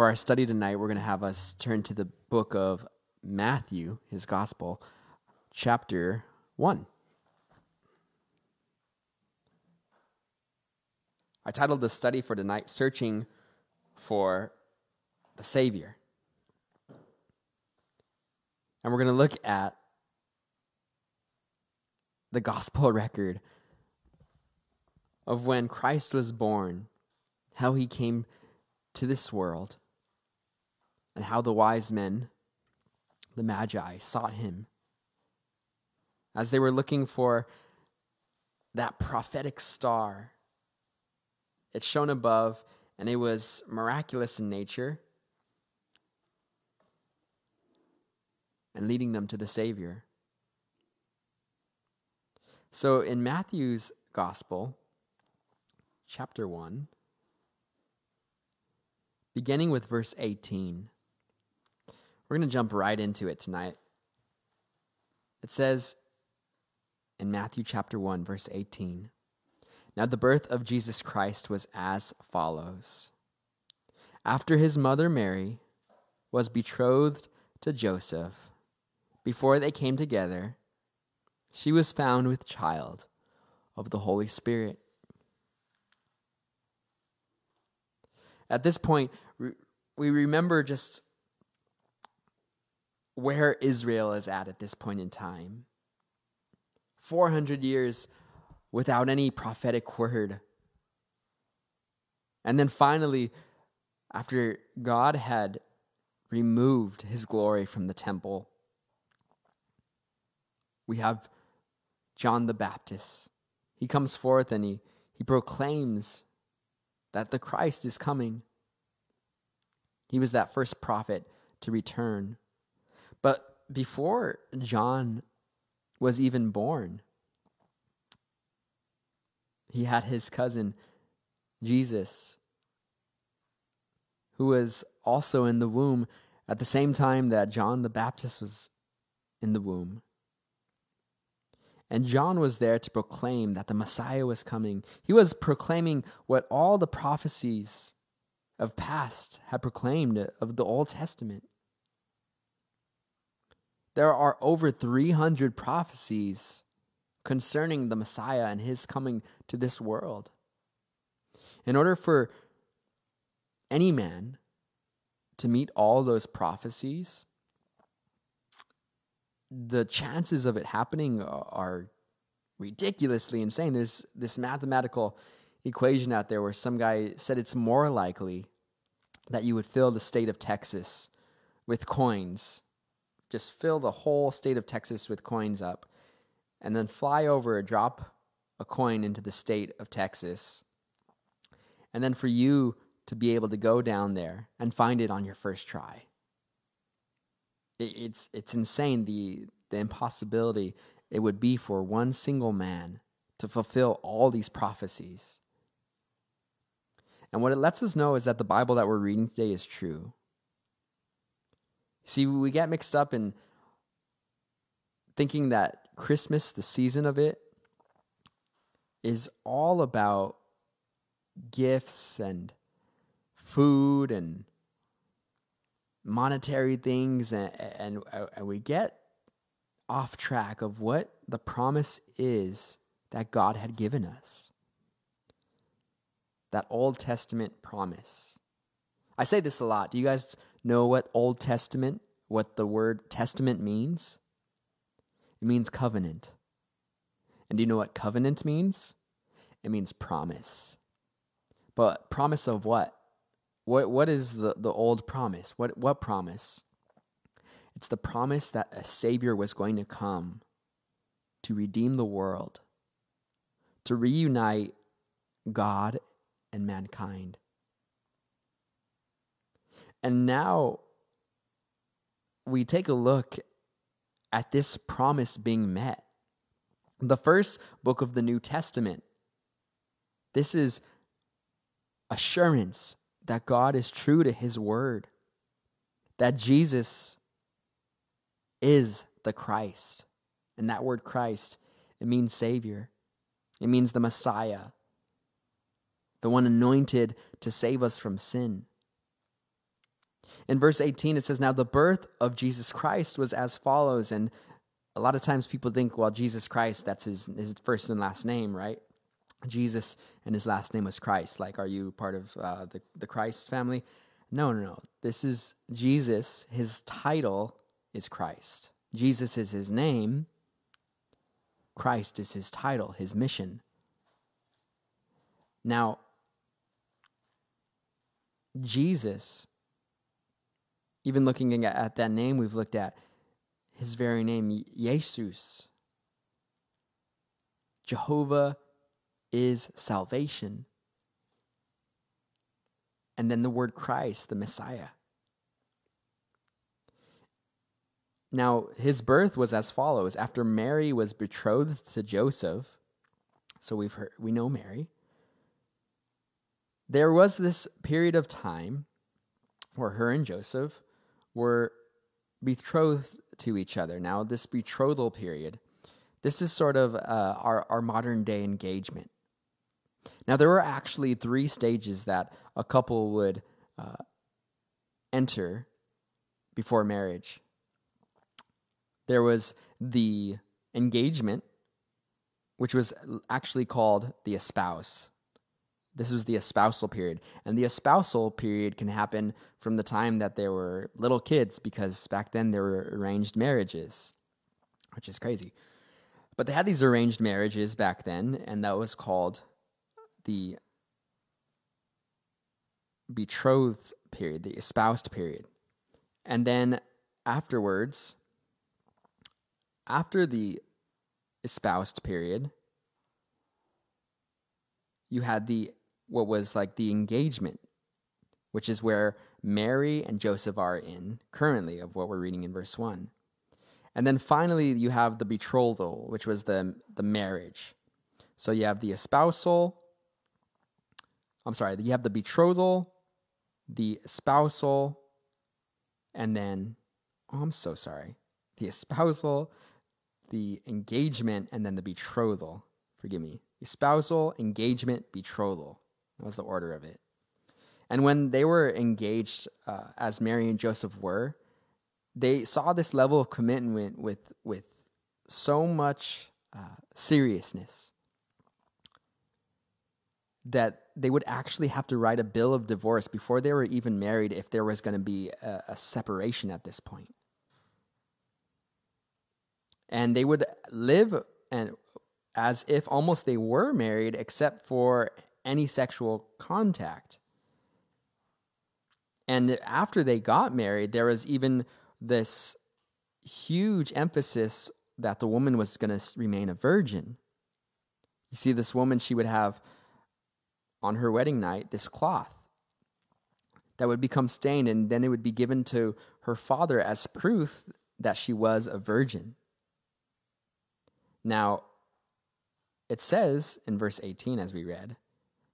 For our study tonight, we're going to have us turn to the book of Matthew, his gospel, chapter 1. I titled the study for tonight, Searching for the Savior. And we're going to look at the gospel record of when Christ was born, how he came to this world, and how the wise men, the Magi, sought him as they were looking for that prophetic star. It's shone above, and it was miraculous in nature and leading them to the Savior. So in Matthew's Gospel, chapter 1, beginning with verse 18, we're going to jump right into it tonight. It says in Matthew chapter 1, verse 18 Now the birth of Jesus Christ was as follows. After his mother Mary was betrothed to Joseph, before they came together, she was found with child of the Holy Spirit. At this point, we remember just where Israel is at at this point in time. 400 years without any prophetic word. And then finally, after God had removed his glory from the temple, we have John the Baptist. He comes forth and he, he proclaims that the Christ is coming. He was that first prophet to return. But before John was even born, he had his cousin, Jesus, who was also in the womb at the same time that John the Baptist was in the womb. And John was there to proclaim that the Messiah was coming. He was proclaiming what all the prophecies of past had proclaimed of the Old Testament. There are over 300 prophecies concerning the Messiah and his coming to this world. In order for any man to meet all those prophecies, the chances of it happening are ridiculously insane. There's this mathematical equation out there where some guy said it's more likely that you would fill the state of Texas with coins, just fill the whole state of Texas with coins up, and then fly over, and drop a coin into the state of Texas, and then for you to be able to go down there and find it on your first try it's it's insane the the impossibility it would be for one single man to fulfill all these prophecies. And what it lets us know is that the Bible that we're reading today is true. See, we get mixed up in thinking that Christmas, the season of it, is all about gifts and food and monetary things and, and, and we get off track of what the promise is that God had given us. That Old Testament promise. I say this a lot. Do you guys know what Old Testament, what the word testament means? It means covenant. And do you know what covenant means? It means promise. But promise of what? What what is the, the old promise? What what promise? It's the promise that a savior was going to come to redeem the world, to reunite God and mankind. And now we take a look at this promise being met. The first book of the New Testament. This is assurance that God is true to his word, that Jesus is the Christ. And that word Christ, it means Savior, it means the Messiah, the one anointed to save us from sin. In verse 18, it says, Now the birth of Jesus Christ was as follows. And a lot of times people think, well, Jesus Christ, that's his, his first and last name, right? Jesus and his last name was Christ. Like, are you part of uh, the, the Christ family? No, no, no. This is Jesus. His title is Christ. Jesus is his name. Christ is his title, his mission. Now, Jesus, even looking at that name we've looked at, his very name, Jesus, Jehovah is salvation. And then the word Christ, the Messiah. Now, his birth was as follows. After Mary was betrothed to Joseph, so we've heard, we know Mary, there was this period of time where her and Joseph were betrothed to each other. Now, this betrothal period, this is sort of uh, our, our modern day engagement. Now, there were actually three stages that a couple would uh, enter before marriage. There was the engagement, which was actually called the espouse. This was the espousal period. And the espousal period can happen from the time that there were little kids, because back then there were arranged marriages, which is crazy. But they had these arranged marriages back then, and that was called the betrothed period, the espoused period. And then afterwards, after the espoused period, you had the what was like the engagement, which is where Mary and Joseph are in currently of what we're reading in verse 1. And then finally you have the betrothal, which was the the marriage. So you have the espousal, I'm sorry, you have the betrothal, the espousal, and then, oh, I'm so sorry, the espousal, the engagement, and then the betrothal. Forgive me. Espousal, engagement, betrothal. That was the order of it. And when they were engaged, uh, as Mary and Joseph were, they saw this level of commitment with, with so much uh, seriousness that they would actually have to write a bill of divorce before they were even married if there was going to be a, a, separation at this point. And they would live and as if almost they were married except for any sexual contact. And after they got married, there was even this huge emphasis that the woman was going to remain a virgin. You see, this woman, she would have on her wedding night this cloth that would become stained, and then it would be given to her father as proof that she was a virgin. Now, it says in verse 18, as we read,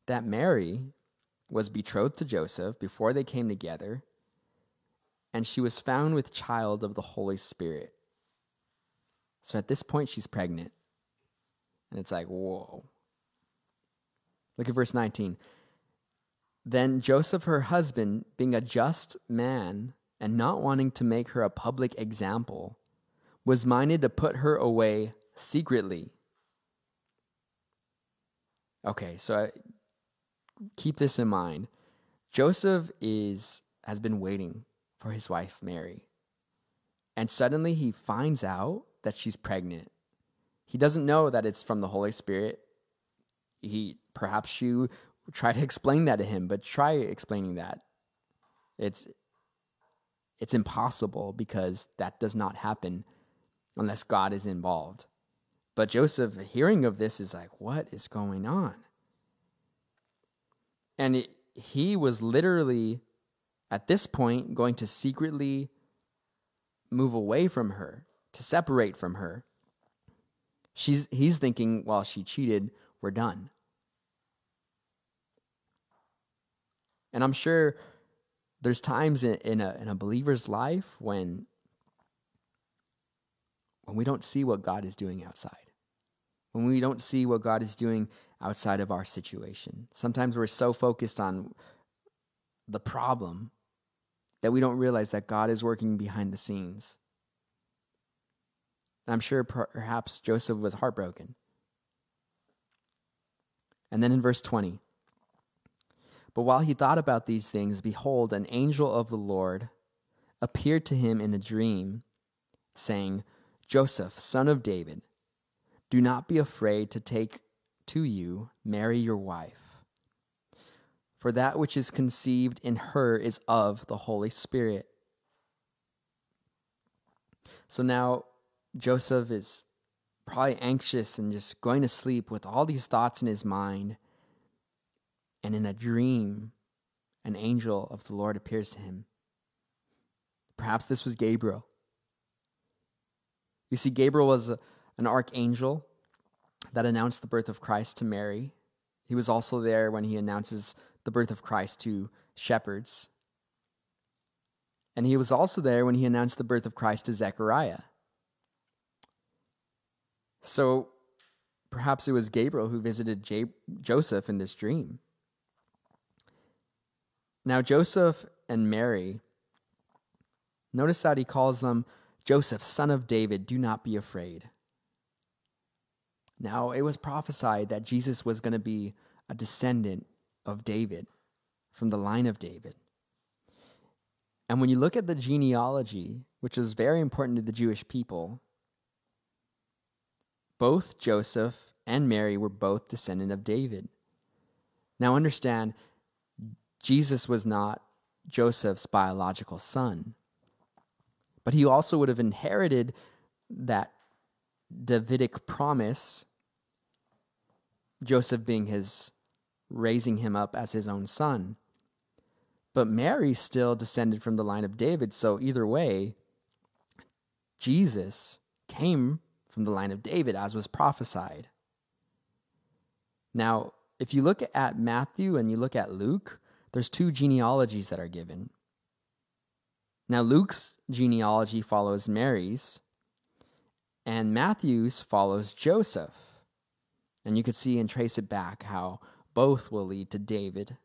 that Mary was betrothed to Joseph before they came together, and she was found with child of the Holy Spirit. So at this point, she's pregnant. And it's like, whoa. Look at verse 19. Then Joseph, her husband, being a just man and not wanting to make her a public example, was minded to put her away secretly. Okay, so keep this in mind. Joseph is has been waiting for his wife Mary. And suddenly he finds out that she's pregnant. He doesn't know that it's from the Holy Spirit. He perhaps you try to explain that to him, but try explaining that. It's it's impossible because that does not happen unless God is involved. But Joseph, hearing of this, is like, what is going on? And it, he was literally, at this point, going to secretly move away from her, to separate from her. She's, he's thinking, well, she cheated, we're done. And I'm sure there's times in, in, a, in a believer's life when, when we don't see what God is doing outside, when we don't see what God is doing outside of our situation. Sometimes we're so focused on the problem that we don't realize that God is working behind the scenes. And I'm sure perhaps Joseph was heartbroken. And then in verse 20, but while he thought about these things, behold, an angel of the Lord appeared to him in a dream, saying, Joseph, son of David, do not be afraid to take to you Mary your wife, for that which is conceived in her is of the Holy Spirit. So now Joseph is probably anxious and just going to sleep with all these thoughts in his mind. And in a dream, an angel of the Lord appears to him. Perhaps this was Gabriel. You see, Gabriel was a, an archangel that announced the birth of Christ to Mary. He was also there when he announces the birth of Christ to shepherds. And he was also there when he announced the birth of Christ to Zechariah. So perhaps it was Gabriel who visited J- Joseph in this dream. Now, Joseph and Mary, notice that he calls them Joseph, son of David, do not be afraid. Now, it was prophesied that Jesus was going to be a descendant of David, from the line of David. And when you look at the genealogy, which was very important to the Jewish people, both Joseph and Mary were both descendant of David. Now understand, Jesus was not Joseph's biological son, but he also would have inherited that Davidic promise, Joseph being his, raising him up as his own son. But Mary still descended from the line of David, so either way, Jesus came from the line of David, as was prophesied. Now, if you look at Matthew and you look at Luke, there's two genealogies that are given. Now, Luke's genealogy follows Mary's, and Matthew's follows Joseph. And you could see and trace it back how both will lead to David.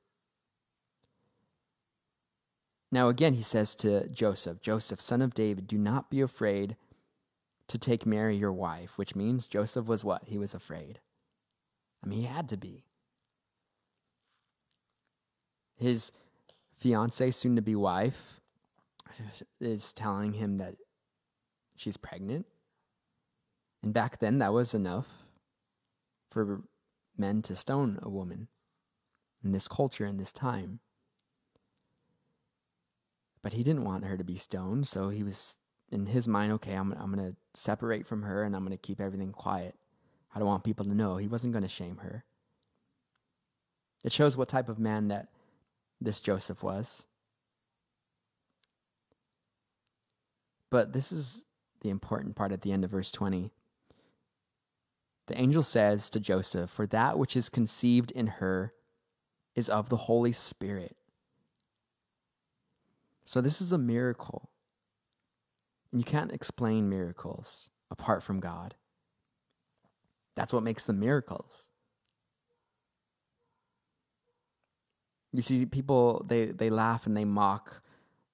Now, again, he says to Joseph, Joseph, son of David, do not be afraid to take Mary your wife, which means Joseph was what? He was afraid. I mean, he had to be. His fiance, soon to be wife, is telling him that she's pregnant. And back then, that was enough for men to stone a woman in this culture, in this time. But he didn't want her to be stoned, so he was in his mind, okay, I'm, I'm going to separate from her and I'm going to keep everything quiet. I don't want people to know. He wasn't going to shame her. It shows what type of man that this Joseph was. But this is the important part at the end of verse 20. The angel says to Joseph, For that which is conceived in her is of the Holy Spirit. So this is a miracle. And you can't explain miracles apart from God. That's what makes them miracles. You see, people they, they laugh and they mock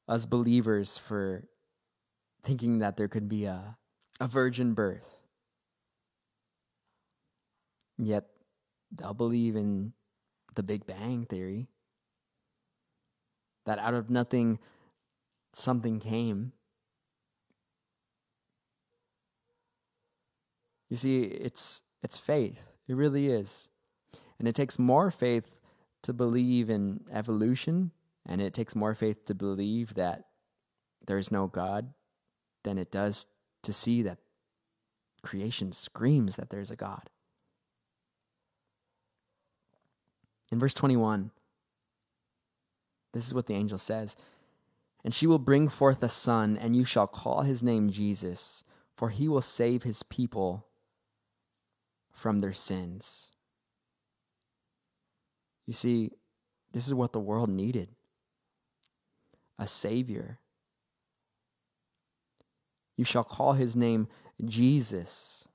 us believers for thinking that there could be a, a virgin birth. Yet they'll believe in the Big Bang Theory. That out of nothing something came You see, it's it's faith. It really is. And it takes more faith to believe in evolution, and it takes more faith to believe that there's no God than it does to see that creation screams that there's a God. In verse 21, this is what the angel says And she will bring forth a son, and you shall call his name Jesus, for he will save his people from their sins. You see, this is what the world needed a Savior. You shall call his name Jesus.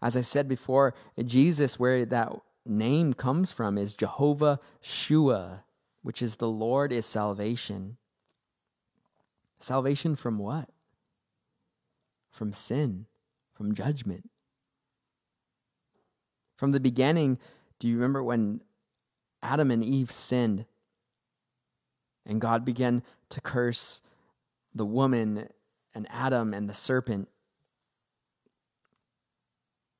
As I said before, Jesus, where that name comes from, is Jehovah Shua, which is the Lord is salvation. Salvation from what? From sin, from judgment. From the beginning, do you remember when Adam and Eve sinned and God began to curse the woman and Adam and the serpent?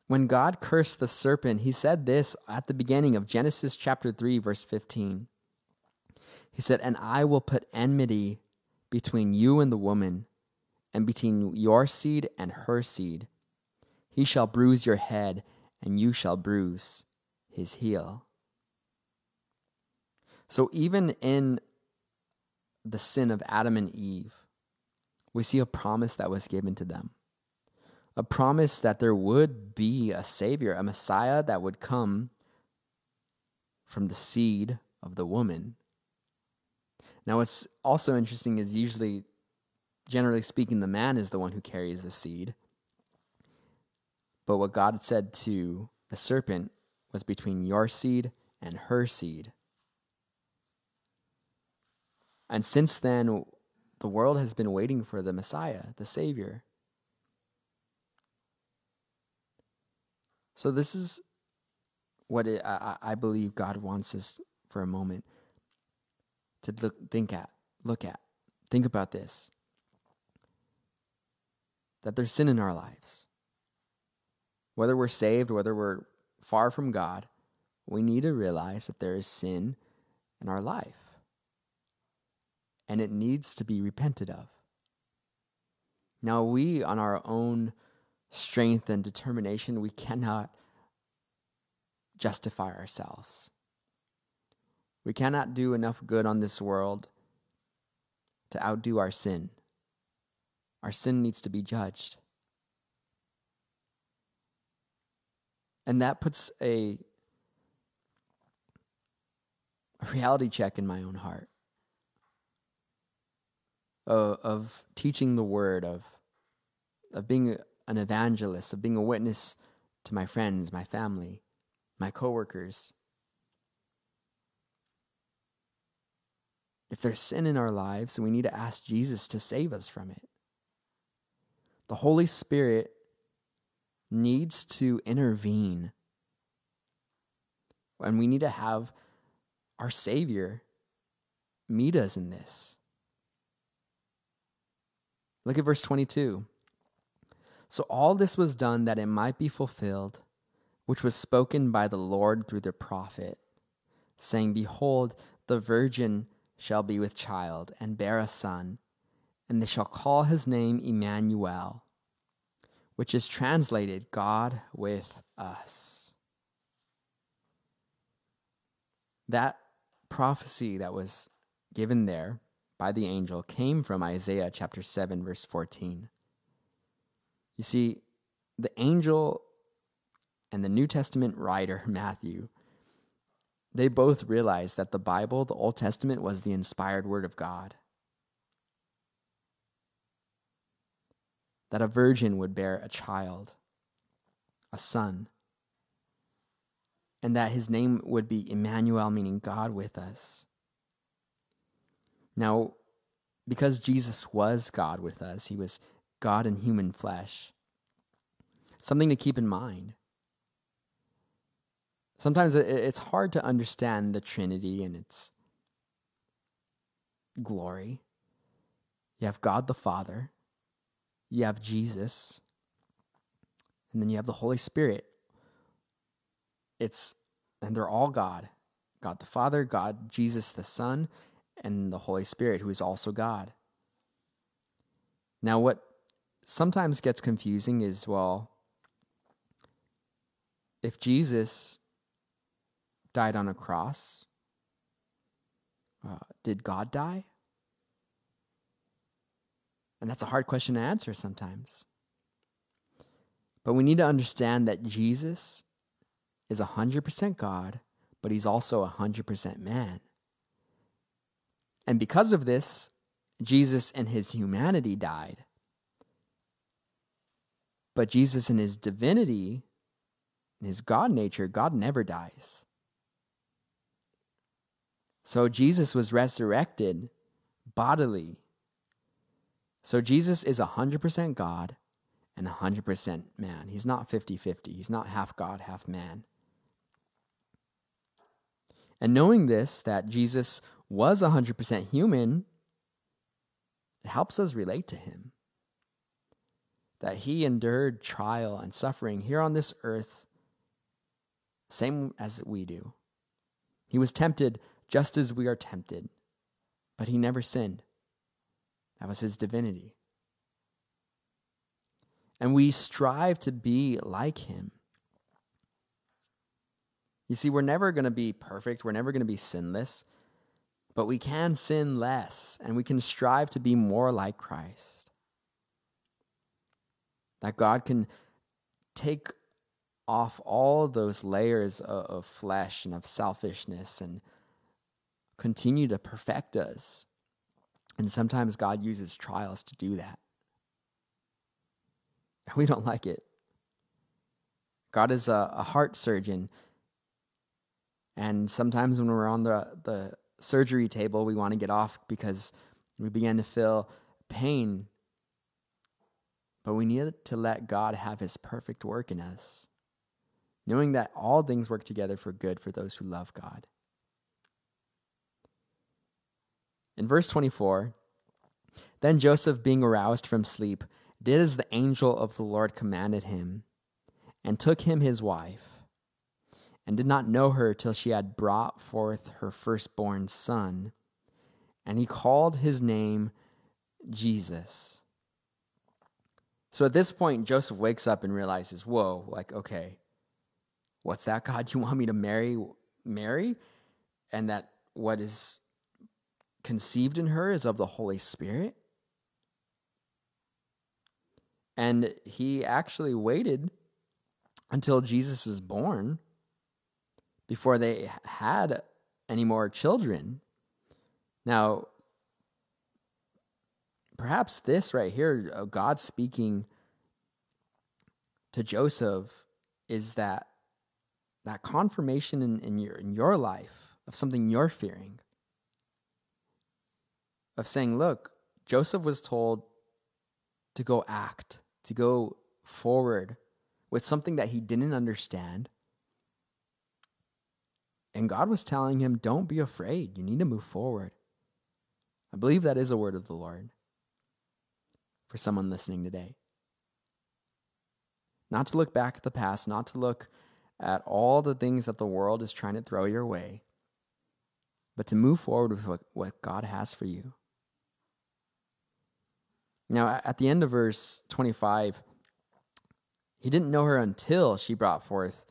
When God cursed the serpent, he said this at the beginning of Genesis chapter 3, verse 15. He said, And I will put enmity between you and the woman, and between your seed and her seed. He shall bruise your head, and you shall bruise his heel. So, even in the sin of Adam and Eve, we see a promise that was given to them a promise that there would be a Savior, a Messiah that would come from the seed of the woman. Now, what's also interesting is usually, generally speaking, the man is the one who carries the seed. But what God said to the serpent was between your seed and her seed. And since then, the world has been waiting for the Messiah, the Savior. So this is what it, I, I believe God wants us for a moment to look, think at, look at, think about this. That there's sin in our lives. Whether we're saved, whether we're far from God, we need to realize that there is sin in our life. And it needs to be repented of. Now, we, on our own strength and determination, we cannot justify ourselves. We cannot do enough good on this world to outdo our sin. Our sin needs to be judged. And that puts a, a reality check in my own heart of, of teaching the word, of, of being an evangelist, of being a witness to my friends, my family, my coworkers. If there's sin in our lives, we need to ask Jesus to save us from it. The Holy Spirit needs to intervene. And we need to have our Savior meet us in this. Look at verse 22. So all this was done that it might be fulfilled, which was spoken by the Lord through the prophet, saying, Behold, the virgin shall be with child and bear a son, and they shall call his name Emmanuel, which is translated God with us. That prophecy that was given there by the angel came from Isaiah chapter 7, verse 14. You see, the angel and the New Testament writer, Matthew, they both realized that the Bible, the Old Testament, was the inspired word of God. That a virgin would bear a child, a son, and that his name would be Emmanuel, meaning God with us. Now, because Jesus was God with us, he was God in human flesh. Something to keep in mind. Sometimes it's hard to understand the Trinity and its glory. You have God the Father, you have Jesus, and then you have the Holy Spirit. It's and they're all God. God the Father, God Jesus the Son, and the Holy Spirit who is also God. Now what sometimes gets confusing is well, if Jesus died on a cross, uh, did God die? And that's a hard question to answer sometimes. But we need to understand that Jesus is 100% God, but he's also 100% man. And because of this, Jesus and his humanity died. But Jesus in his divinity, in his God nature, God never dies. So Jesus was resurrected bodily. So Jesus is 100% God and 100% man. He's not 50 50. He's not half God, half man. And knowing this, that Jesus was 100% human, it helps us relate to him. That he endured trial and suffering here on this earth, same as we do. He was tempted just as we are tempted, but he never sinned. That was his divinity. And we strive to be like him. You see, we're never going to be perfect, we're never going to be sinless, but we can sin less and we can strive to be more like Christ. That God can take off all those layers of, of flesh and of selfishness and continue to perfect us. And sometimes God uses trials to do that. We don't like it. God is a, a heart surgeon. And sometimes when we're on the, the surgery table, we want to get off because we begin to feel pain. But we need to let God have his perfect work in us, knowing that all things work together for good for those who love God. In verse 24, then Joseph, being aroused from sleep, did as the angel of the Lord commanded him, and took him his wife, and did not know her till she had brought forth her firstborn son. And he called his name Jesus. So at this point, Joseph wakes up and realizes, whoa, like, okay, what's that, God? You want me to marry Mary? And that what is conceived in her is of the Holy Spirit? And he actually waited until Jesus was born before they had any more children. Now, perhaps this right here, uh, God speaking to Joseph, is that that confirmation in, in your in your life of something you're fearing. Of saying, look, Joseph was told to go act, to go forward with something that he didn't understand and God was telling him, Don't be afraid. You need to move forward. I believe that is a word of the Lord for someone listening today. Not to look back at the past, not to look at all the things that the world is trying to throw your way, but to move forward with what, what God has for you. Now, at the end of verse 25, he didn't know her until she brought forth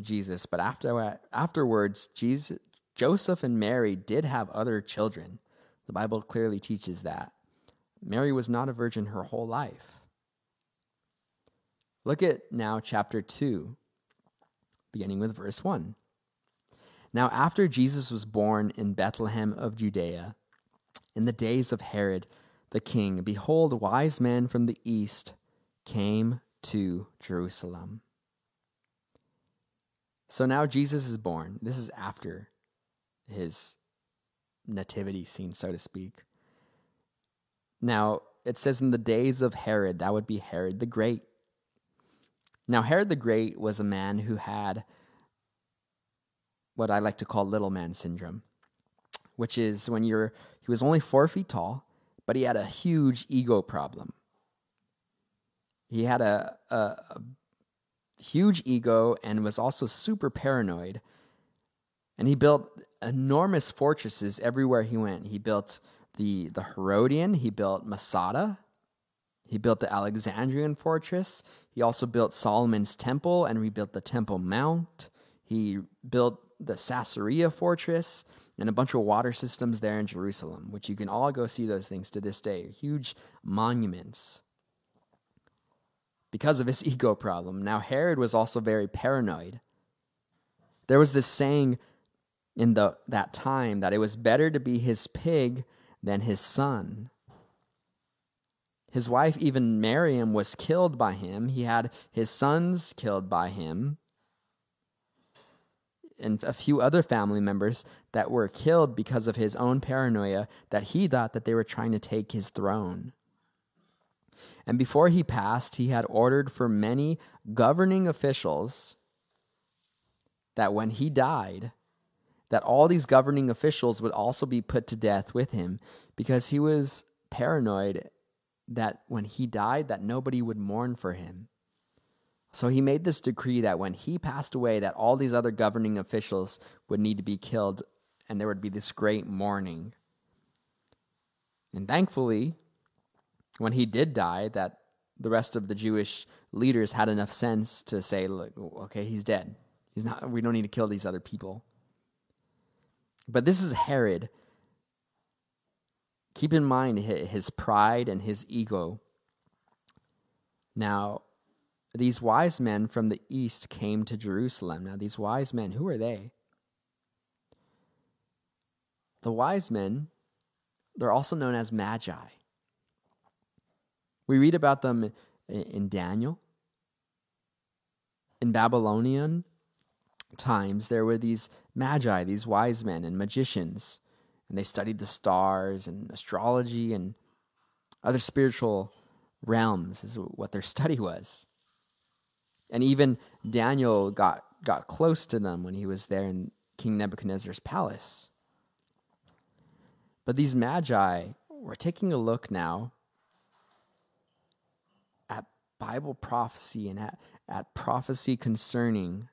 Jesus. But after afterwards, Jesus, Joseph and Mary did have other children. The Bible clearly teaches that. Mary was not a virgin her whole life. Look at now chapter 2, beginning with verse 1. Now, after Jesus was born in Bethlehem of Judea, in the days of Herod the king, behold, wise men from the east came to Jerusalem so now Jesus is born. This is after his nativity scene, so to speak. Now, it says in the days of Herod, that would be Herod the Great. Now, Herod the Great was a man who had what I like to call little man syndrome, which is when you're, he was only four feet tall, but he had a huge ego problem. He had a, a, a huge ego and was also super paranoid. And he built enormous fortresses everywhere he went. He built the, the Herodian, he built Masada, he built the Alexandrian fortress. He also built Solomon's temple and rebuilt the Temple Mount. He built the Caesarea fortress and a bunch of water systems there in Jerusalem, which you can all go see those things to this day. Huge monuments because of his ego problem. Now, Herod was also very paranoid. There was this saying in the, that time that it was better to be his pig than his son. His wife, even Miriam, was killed by him. He had his sons killed by him, and a few other family members that were killed because of his own paranoia that he thought that they were trying to take his throne. And before he passed, he had ordered for many governing officials that when he died, that all these governing officials would also be put to death with him because he was paranoid that when he died that nobody would mourn for him. So he made this decree that when he passed away that all these other governing officials would need to be killed and there would be this great mourning. And thankfully, when he did die that the rest of the Jewish leaders had enough sense to say, look, okay, he's dead. He's not we don't need to kill these other people. But this is Herod. Keep in mind his pride and his ego. Now, these wise men from the east came to Jerusalem. Now, these wise men, who are they? The wise men, they're also known as magi. We read about them in Daniel. In Babylonian times, there were these magi, these wise men and magicians, and they studied the stars and astrology and other spiritual realms, is what their study was. And even Daniel got, got close to them when he was there in King Nebuchadnezzar's palace. But these magi were taking a look now at Bible prophecy and at, at prophecy concerning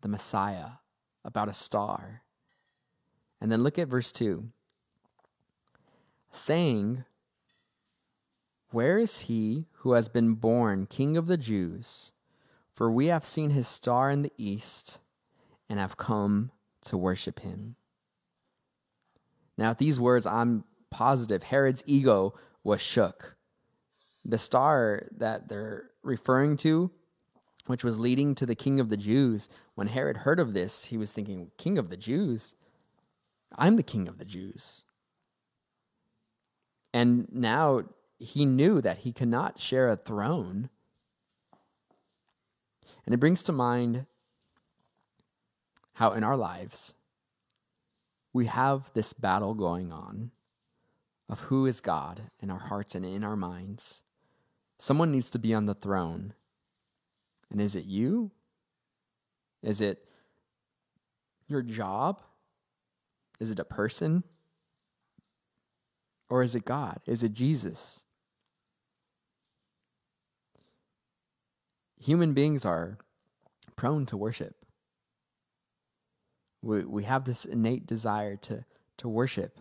the Messiah about a star. And then look at verse 2 saying, Where is he who has been born King of the Jews? For we have seen his star in the east and have come to worship him. Now, at these words, I'm positive Herod's ego was shook. The star that they're referring to, which was leading to the king of the Jews, when Herod heard of this, he was thinking, King of the Jews? I'm the king of the Jews. And now he knew that he cannot share a throne and it brings to mind how in our lives we have this battle going on of who is God in our hearts and in our minds. Someone needs to be on the throne. And is it you? Is it your job? Is it a person? Or is it God? Is it Jesus? human beings are prone to worship. We, we have this innate desire to, to worship.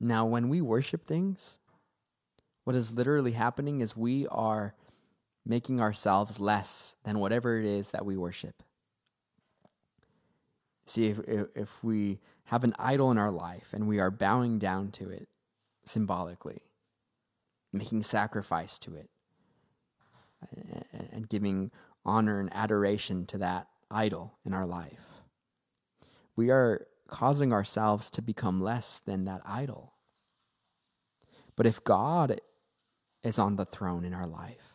Now, when we worship things, what is literally happening is we are making ourselves less than whatever it is that we worship. See, if, if we have an idol in our life and we are bowing down to it symbolically, making sacrifice to it, and giving honor and adoration to that idol in our life. We are causing ourselves to become less than that idol. But if God is on the throne in our life,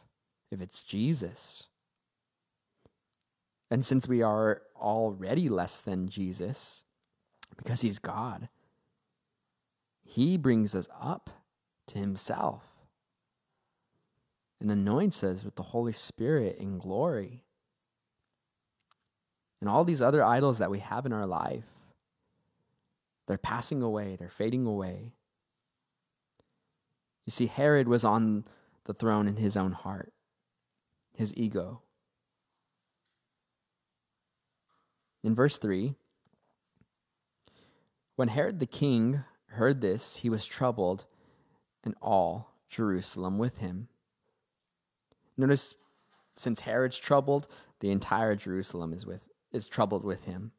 if it's Jesus, and since we are already less than Jesus, because he's God, he brings us up to himself and anoints us with the Holy Spirit in glory. And all these other idols that we have in our life, they're passing away, they're fading away. You see, Herod was on the throne in his own heart, his ego. In verse 3, when Herod the king heard this, he was troubled, and all Jerusalem with him. Notice, since Herod's troubled, the entire Jerusalem is with is troubled with him.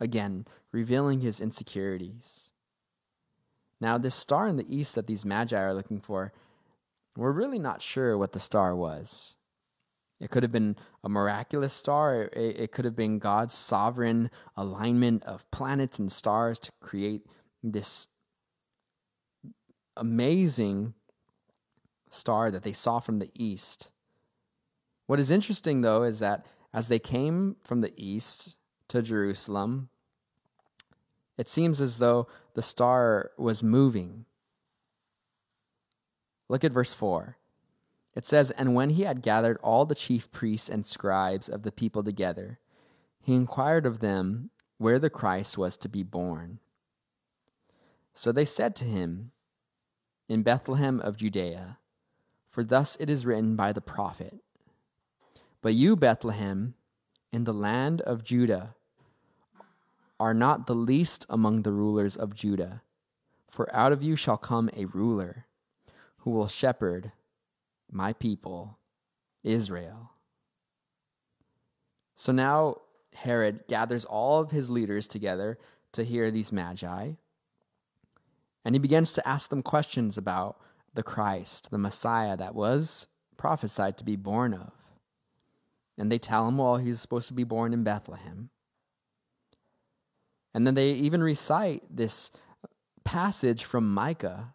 Again, revealing his insecurities. Now, this star in the east that these magi are looking for, we're really not sure what the star was. It could have been a miraculous star. It, it could have been God's sovereign alignment of planets and stars to create this amazing star that they saw from the east. What is interesting, though, is that as they came from the east to Jerusalem, it seems as though the star was moving. Look at verse 4. It says, And when he had gathered all the chief priests and scribes of the people together, he inquired of them where the Christ was to be born. So they said to him, In Bethlehem of Judea, for thus it is written by the prophet. But you, Bethlehem, in the land of Judah, are not the least among the rulers of Judah, for out of you shall come a ruler who will shepherd my people, Israel. So now Herod gathers all of his leaders together to hear these magi, and he begins to ask them questions about the Christ, the Messiah that was prophesied to be born of. And they tell him, well, he's supposed to be born in Bethlehem. And then they even recite this passage from Micah,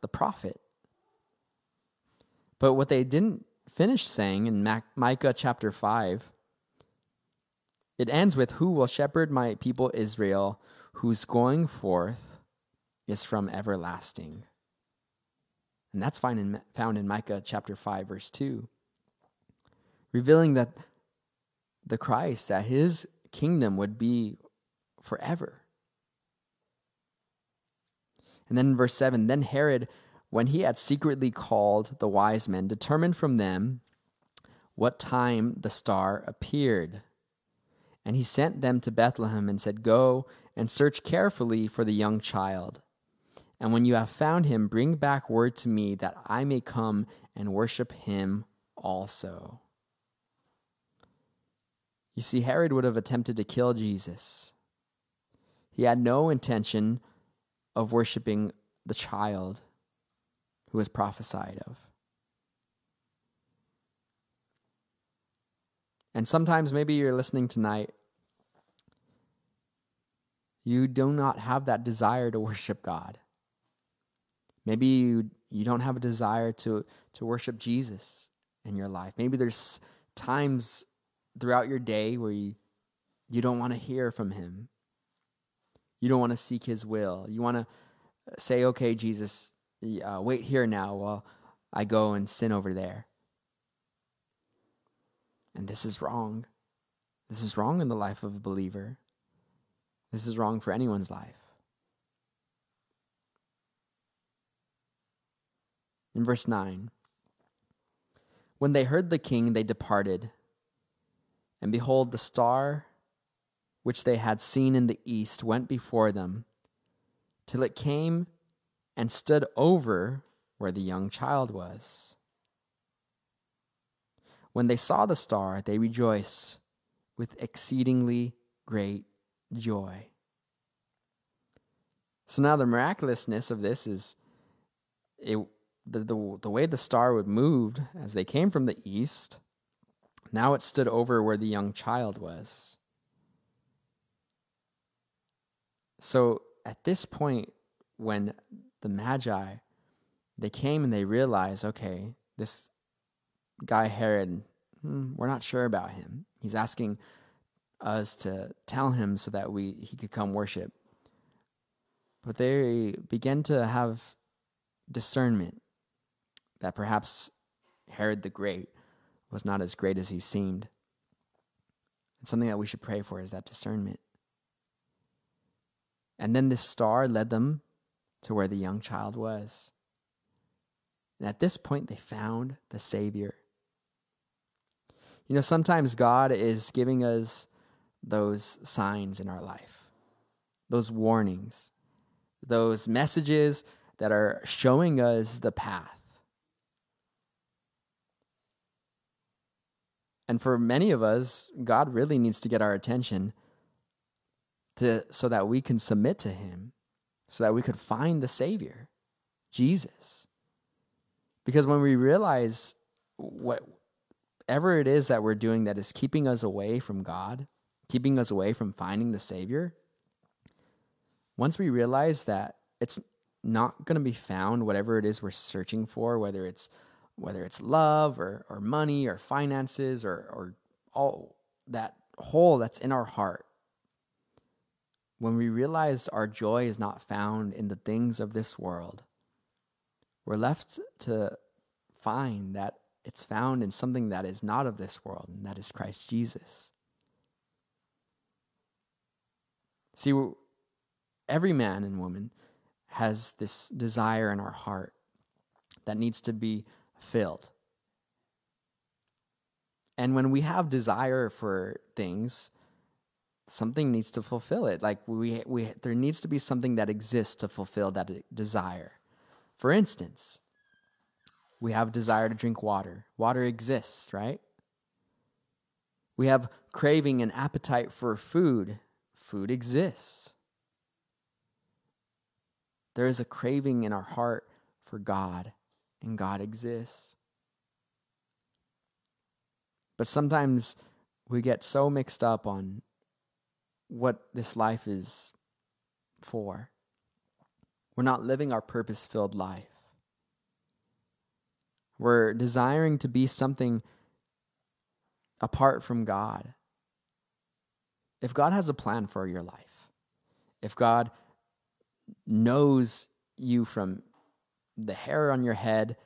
the prophet. But what they didn't finish saying in Micah chapter 5, it ends with, Who will shepherd my people Israel, whose going forth is from everlasting. And that's found in, found in Micah chapter 5, verse 2, revealing that the Christ, that his kingdom would be forever. And then in verse 7 Then Herod, when he had secretly called the wise men, determined from them what time the star appeared. And he sent them to Bethlehem and said, Go and search carefully for the young child. And when you have found him, bring back word to me that I may come and worship him also. You see, Herod would have attempted to kill Jesus. He had no intention of worshiping the child who was prophesied of. And sometimes maybe you're listening tonight. You do not have that desire to worship God. Maybe you, you don't have a desire to, to worship Jesus in your life. Maybe there's times throughout your day where you, you don't want to hear from Him. You don't want to seek His will. You want to say, okay, Jesus, uh, wait here now while I go and sin over there. And this is wrong. This is wrong in the life of a believer. This is wrong for anyone's life. In verse 9, when they heard the king, they departed. And behold, the star which they had seen in the east went before them, till it came and stood over where the young child was. When they saw the star, they rejoiced with exceedingly great joy. So now the miraculousness of this is it, the, the, the way the star would moved as they came from the east, now it stood over where the young child was. So at this point, when the Magi they came and they realized, okay, this guy Herod, hmm, we're not sure about him. He's asking us to tell him so that we he could come worship. But they began to have discernment that perhaps Herod the Great was not as great as he seemed. And something that we should pray for is that discernment. And then this star led them to where the young child was. And at this point, they found the Savior. You know, sometimes God is giving us those signs in our life, those warnings, those messages that are showing us the path. And for many of us, God really needs to get our attention to so that we can submit to him, so that we could find the Savior, Jesus. Because when we realize whatever it is that we're doing that is keeping us away from God, keeping us away from finding the Savior, once we realize that it's not going to be found, whatever it is we're searching for, whether it's whether it's love or, or money or finances or, or all that hole that's in our heart, when we realize our joy is not found in the things of this world, we're left to find that it's found in something that is not of this world, and that is Christ Jesus. See, every man and woman has this desire in our heart that needs to be filled. And when we have desire for things, something needs to fulfill it. Like we, we, there needs to be something that exists to fulfill that desire. For instance, we have desire to drink water. Water exists, right? We have craving and appetite for food. Food exists. There is a craving in our heart for God, and God exists. But sometimes we get so mixed up on what this life is for. We're not living our purpose filled life. We're desiring to be something apart from God. If God has a plan for your life, if God knows you from the hair on your head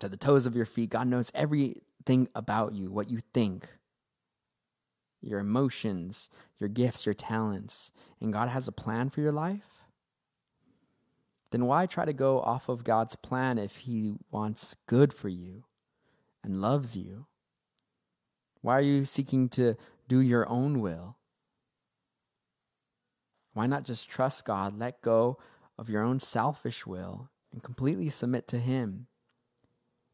to the toes of your feet, God knows everything about you, what you think, your emotions, your gifts, your talents, and God has a plan for your life, then why try to go off of God's plan if He wants good for you and loves you? Why are you seeking to do your own will? Why not just trust God, let go of your own selfish will, and completely submit to Him?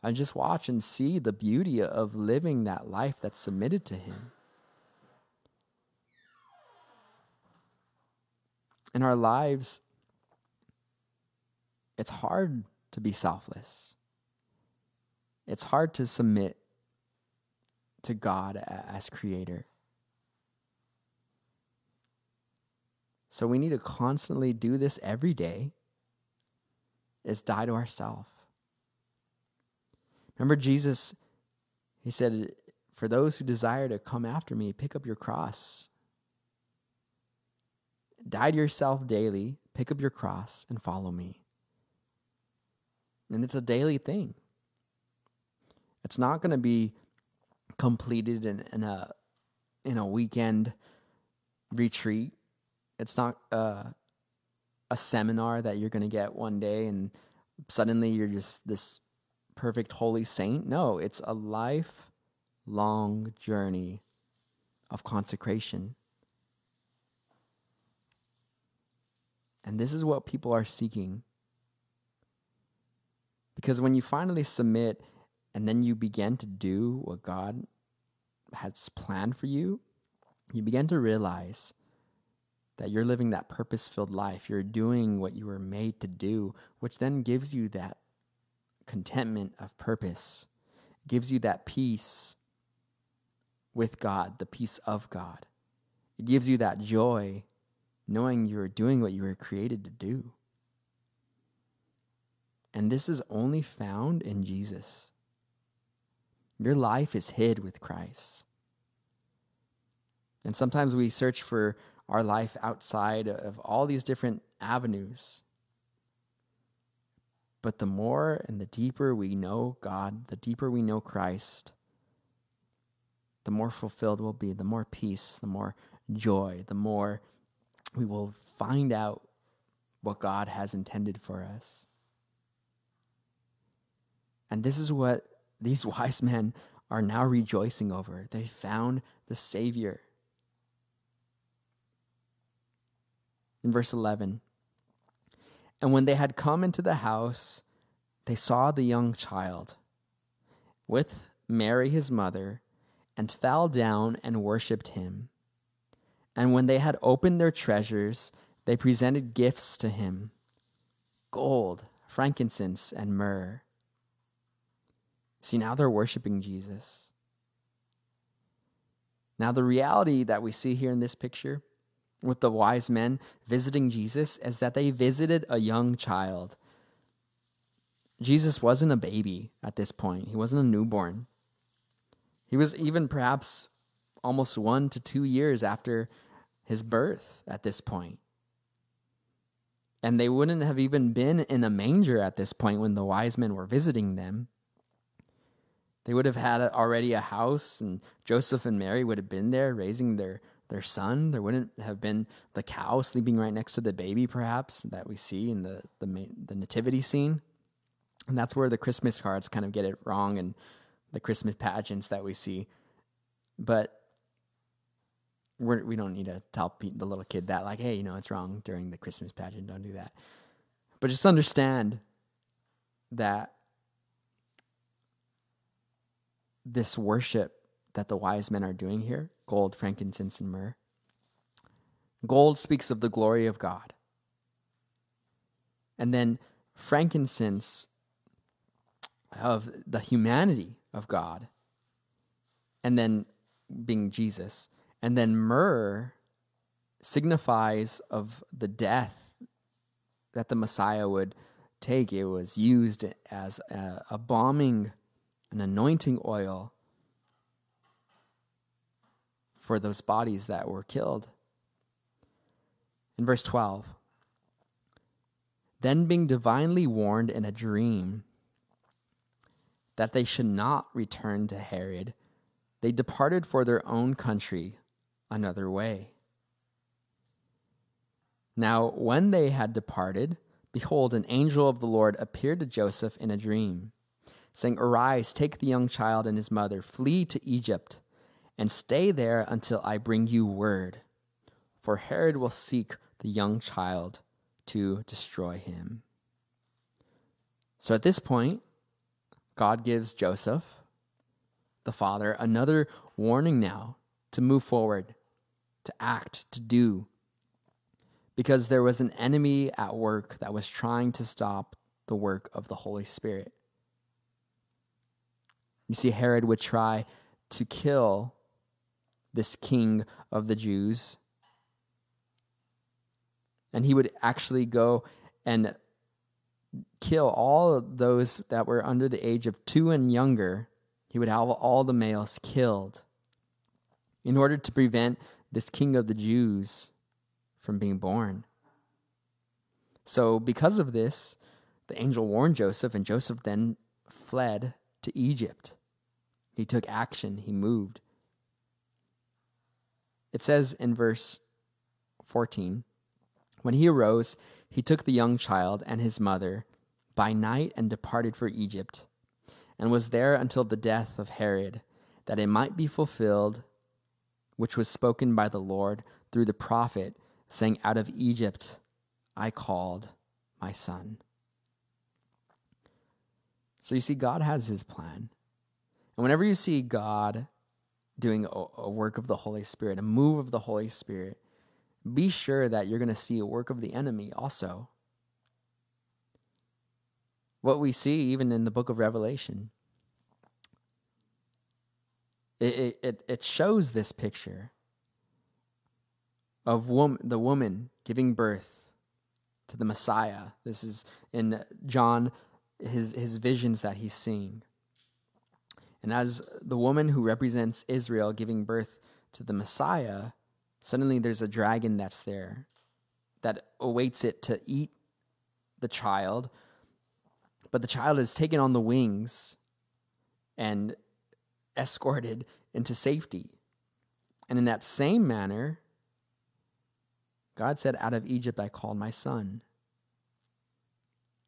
And just watch and see the beauty of living that life that's submitted to Him. In our lives, it's hard to be selfless. It's hard to submit to God as creator. So we need to constantly do this every day is die to ourselves. Remember Jesus he said for those who desire to come after me pick up your cross. Die to yourself daily, pick up your cross and follow me. And it's a daily thing. It's not going to be completed in, in a in a weekend retreat. It's not uh, a seminar that you're going to get one day and suddenly you're just this perfect holy saint. No, it's a lifelong journey of consecration. And this is what people are seeking because when you finally submit and then you begin to do what God has planned for you, you begin to realize that you're living that purpose filled life. You're doing what you were made to do, which then gives you that contentment of purpose, gives you that peace with God, the peace of God. It gives you that joy knowing you're doing what you were created to do. And this is only found in Jesus. Your life is hid with Christ. And sometimes we search for our life outside of all these different avenues. But the more and the deeper we know God, the deeper we know Christ, the more fulfilled we'll be, the more peace, the more joy, the more we will find out what God has intended for us. And this is what these wise men are now rejoicing over. They found the Savior. In verse 11, and when they had come into the house, they saw the young child with Mary his mother, and fell down and worshipped him. And when they had opened their treasures, they presented gifts to him gold, frankincense, and myrrh. See, now they're worshiping Jesus. Now, the reality that we see here in this picture with the wise men visiting Jesus is that they visited a young child. Jesus wasn't a baby at this point, he wasn't a newborn. He was even perhaps almost one to two years after his birth at this point. And they wouldn't have even been in a manger at this point when the wise men were visiting them. They would have had already a house, and Joseph and Mary would have been there raising their, their son. There wouldn't have been the cow sleeping right next to the baby, perhaps, that we see in the, the, the nativity scene. And that's where the Christmas cards kind of get it wrong and the Christmas pageants that we see. But we're, we do not need to tell the little kid that, like, hey, you know, it's wrong during the Christmas pageant. Don't do that. But just understand that this worship that the wise men are doing here gold, frankincense, and myrrh. Gold speaks of the glory of God. And then frankincense of the humanity of God. And then being Jesus. And then myrrh signifies of the death that the Messiah would take. It was used as a, a embalming, an anointing oil for those bodies that were killed. In verse 12, then being divinely warned in a dream that they should not return to Herod, they departed for their own country another way. Now, when they had departed, behold, an angel of the Lord appeared to Joseph in a dream, saying, Arise, take the young child and his mother, flee to Egypt, and stay there until I bring you word. For Herod will seek the young child to destroy him. So at this point, God gives Joseph, the father, another warning now to move forward, to act, to do. Because there was an enemy at work that was trying to stop the work of the Holy Spirit. You see, Herod would try to kill this king of the Jews. And he would actually go and kill all those that were under the age of two and younger. He would have all the males killed in order to prevent this king of the Jews from being born. So, because of this, the angel warned Joseph, and Joseph then fled to Egypt. He took action, he moved. It says in verse 14 When he arose, he took the young child and his mother by night and departed for Egypt, and was there until the death of Herod, that it might be fulfilled which was spoken by the Lord through the prophet, saying, Out of Egypt I called my son. So you see, God has his plan. And whenever you see God doing a, work of the Holy Spirit, a move of the Holy Spirit, be sure that you're going to see a work of the enemy also. What we see even in the book of Revelation, it, it, it shows this picture of wom- the woman giving birth to the Messiah. This is in John, his, his visions that he's seeing. And as the woman who represents Israel giving birth to the Messiah, Suddenly there's a dragon that's there that awaits it to eat the child, but the child is taken on the wings and escorted into safety. And in that same manner, God said, Out of Egypt I called my son.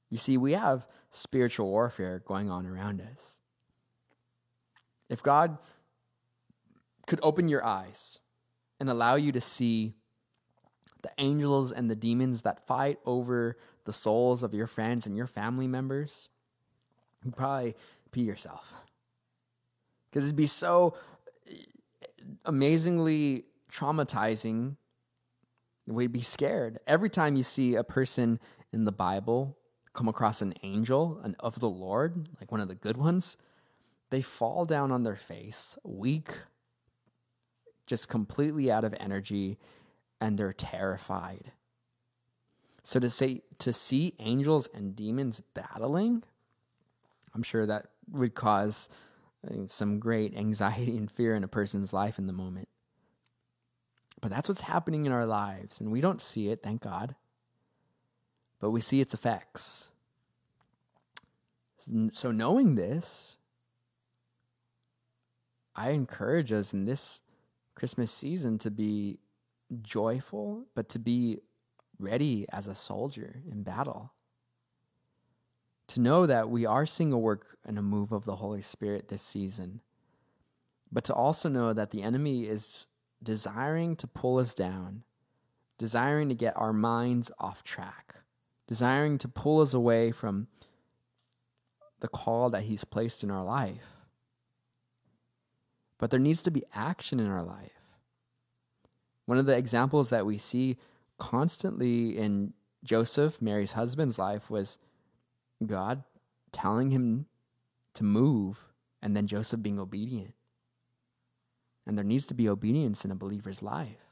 You see, we have spiritual warfare going on around us. If God could open your eyes and allow you to see the angels and the demons that fight over the souls of your friends and your family members, you'd probably pee yourself. Because it'd be so eh, amazingly traumatizing. We'd be scared. Every time you see a person in the Bible come across an angel and of the Lord, like one of the good ones, they fall down on their face, weak, just completely out of energy and they're terrified. So to say to see angels and demons battling, I'm sure that would cause some great anxiety and fear in a person's life in the moment. But that's what's happening in our lives, and we don't see it, thank God. but we see its effects. So, knowing this, I encourage us in this Christmas season to be joyful, but to be ready as a soldier in battle. To know that we are seeing a work and a move of the Holy Spirit this season, but to also know that the enemy is desiring to pull us down, desiring to get our minds off track, desiring to pull us away from the call that He's placed in our life. But there needs to be action in our life. One of the examples that we see constantly in Joseph, Mary's husband's life, was God telling him to move and then Joseph being obedient. And there needs to be obedience in a believer's life.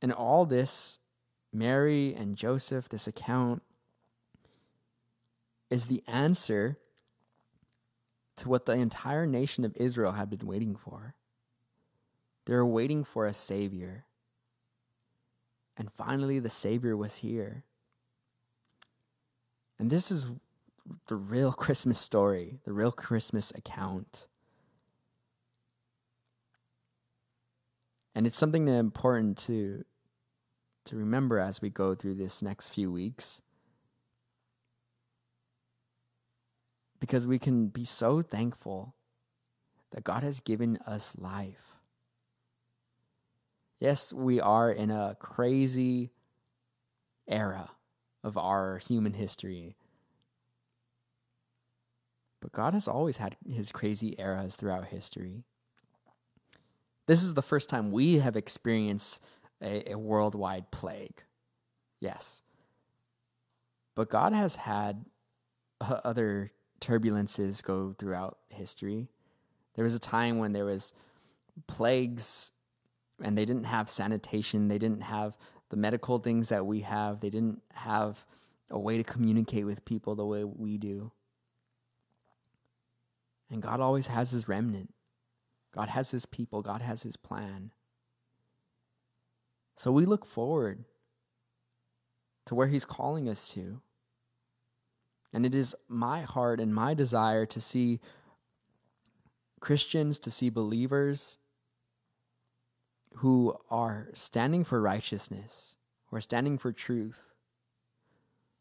And all this, Mary and Joseph, this account, is the answer to what the entire nation of Israel had been waiting for. They were waiting for a Savior. And finally, the Savior was here. And this is the real Christmas story, the real Christmas account. And it's something important to, to remember as we go through this next few weeks. Because we can be so thankful that God has given us life. Yes, we are in a crazy era of our human history. But God has always had his crazy eras throughout history. This is the first time we have experienced a, a worldwide plague. Yes. But God has had other turbulences go throughout history. There was a time when there was plagues and they didn't have sanitation, they didn't have the medical things that we have, they didn't have a way to communicate with people the way we do. And God always has his remnant. God has his people, God has his plan. So we look forward to where he's calling us to. And it is my heart and my desire to see Christians, to see believers who are standing for righteousness, who are standing for truth,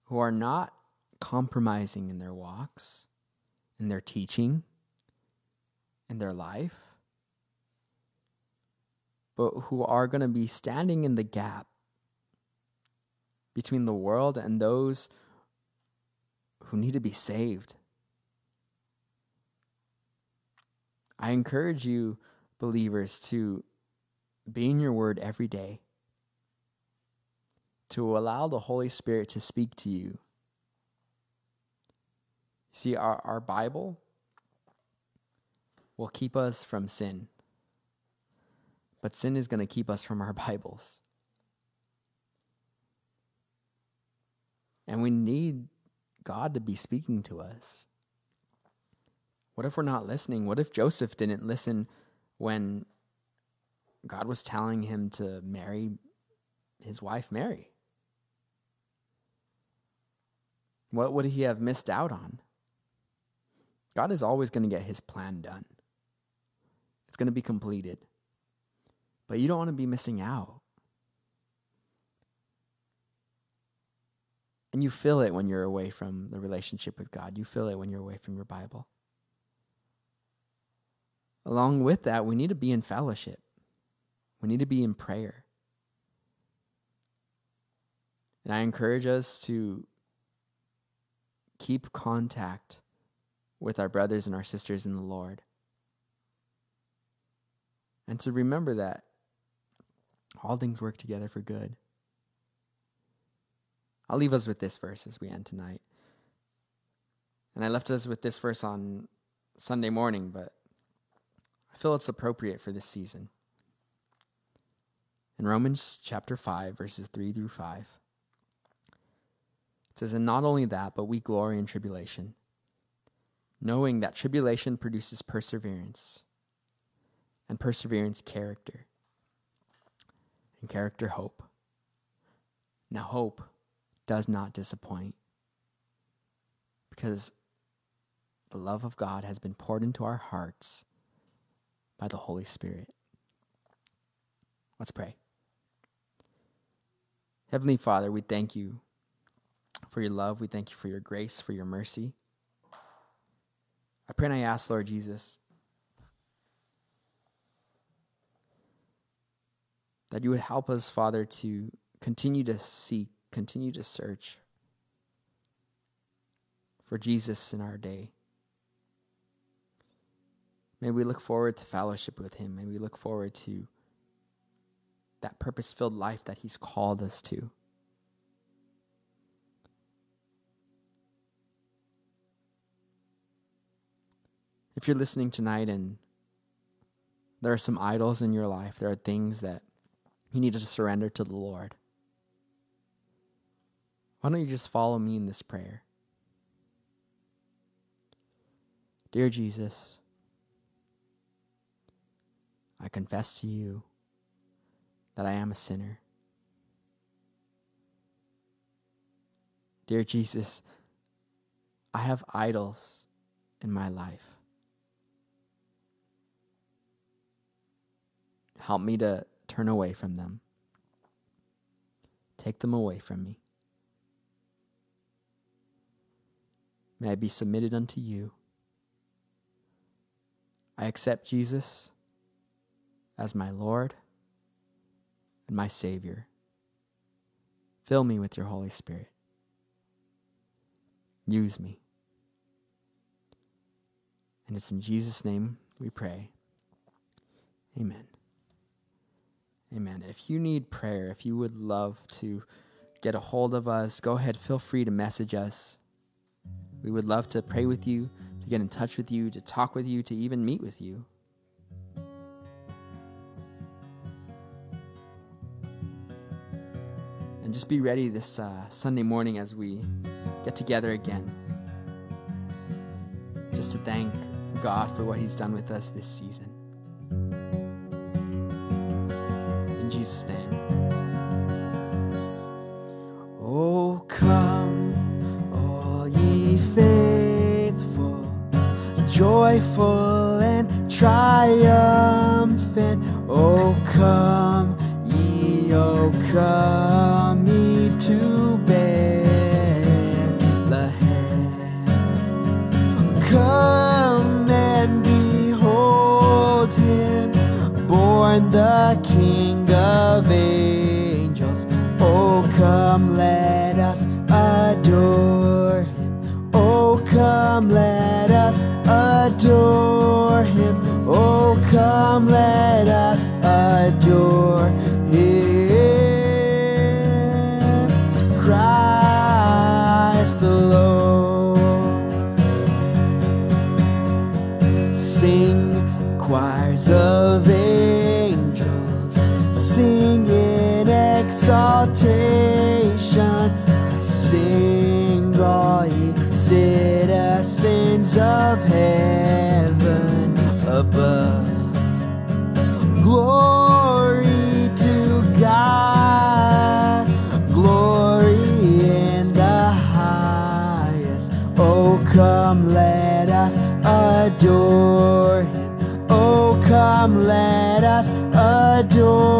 who are not compromising in their walks, in their teaching, in their life, but who are going to be standing in the gap between the world and those who need to be saved. I encourage you, believers, to be in your word every day, to allow the Holy Spirit to speak to you. See, our, our Bible will keep us from sin, but sin is going to keep us from our Bibles. And we need God to be speaking to us. What if we're not listening? What if Joseph didn't listen when God was telling him to marry his wife Mary. What would he have missed out on? God is always going to get his plan done. It's going to be completed. But you don't want to be missing out. And you feel it when you're away from the relationship with God. You feel it when you're away from your Bible. Along with that, we need to be in fellowship. We need to be in prayer. And I encourage us to keep contact with our brothers and our sisters in the Lord. And to remember that all things work together for good. I'll leave us with this verse as we end tonight. And I left us with this verse on Sunday morning, but I feel it's appropriate for this season in Romans chapter 5, verses 3 through 5. It says, And not only that, but we glory in tribulation, knowing that tribulation produces perseverance, and perseverance, character, and character, hope. Now, hope does not disappoint because the love of God has been poured into our hearts by the Holy Spirit. Let's pray. Heavenly Father, we thank you for your love. We thank you for your grace, for your mercy. I pray and I ask, Lord Jesus, that you would help us, Father, to continue to seek, continue to search for Jesus in our day. May we look forward to fellowship with him. May we look forward to that purpose filled life that he's called us to. If you're listening tonight and there are some idols in your life, there are things that you need to surrender to the Lord. Why don't you just follow me in this prayer? Dear Jesus, I confess to you that I am a sinner. Dear Jesus, I have idols in my life. Help me to turn away from them. Take them away from me. May I be submitted unto you. I accept Jesus as my Lord and my Savior. Fill me with your Holy Spirit. Use me. And it's in Jesus' name we pray. Amen. Amen. If you need prayer, if you would love to get a hold of us, go ahead, feel free to message us. We would love to pray with you, to get in touch with you, to talk with you, to even meet with you. Just be ready this uh, Sunday morning as we get together again. Just to thank God for what He's done with us this season. In Jesus' name. Oh, come, all ye faithful, joyful and triumphant. Oh, come, oh, come ye to Bethlehem. Come and behold him, born the King of angels. Oh, come, let us adore him. Oh, come, let us adore him. Oh, come, let us adore of heaven above. Glory to God, glory in the highest. Oh, come, let us adore him. Oh, come, let us adore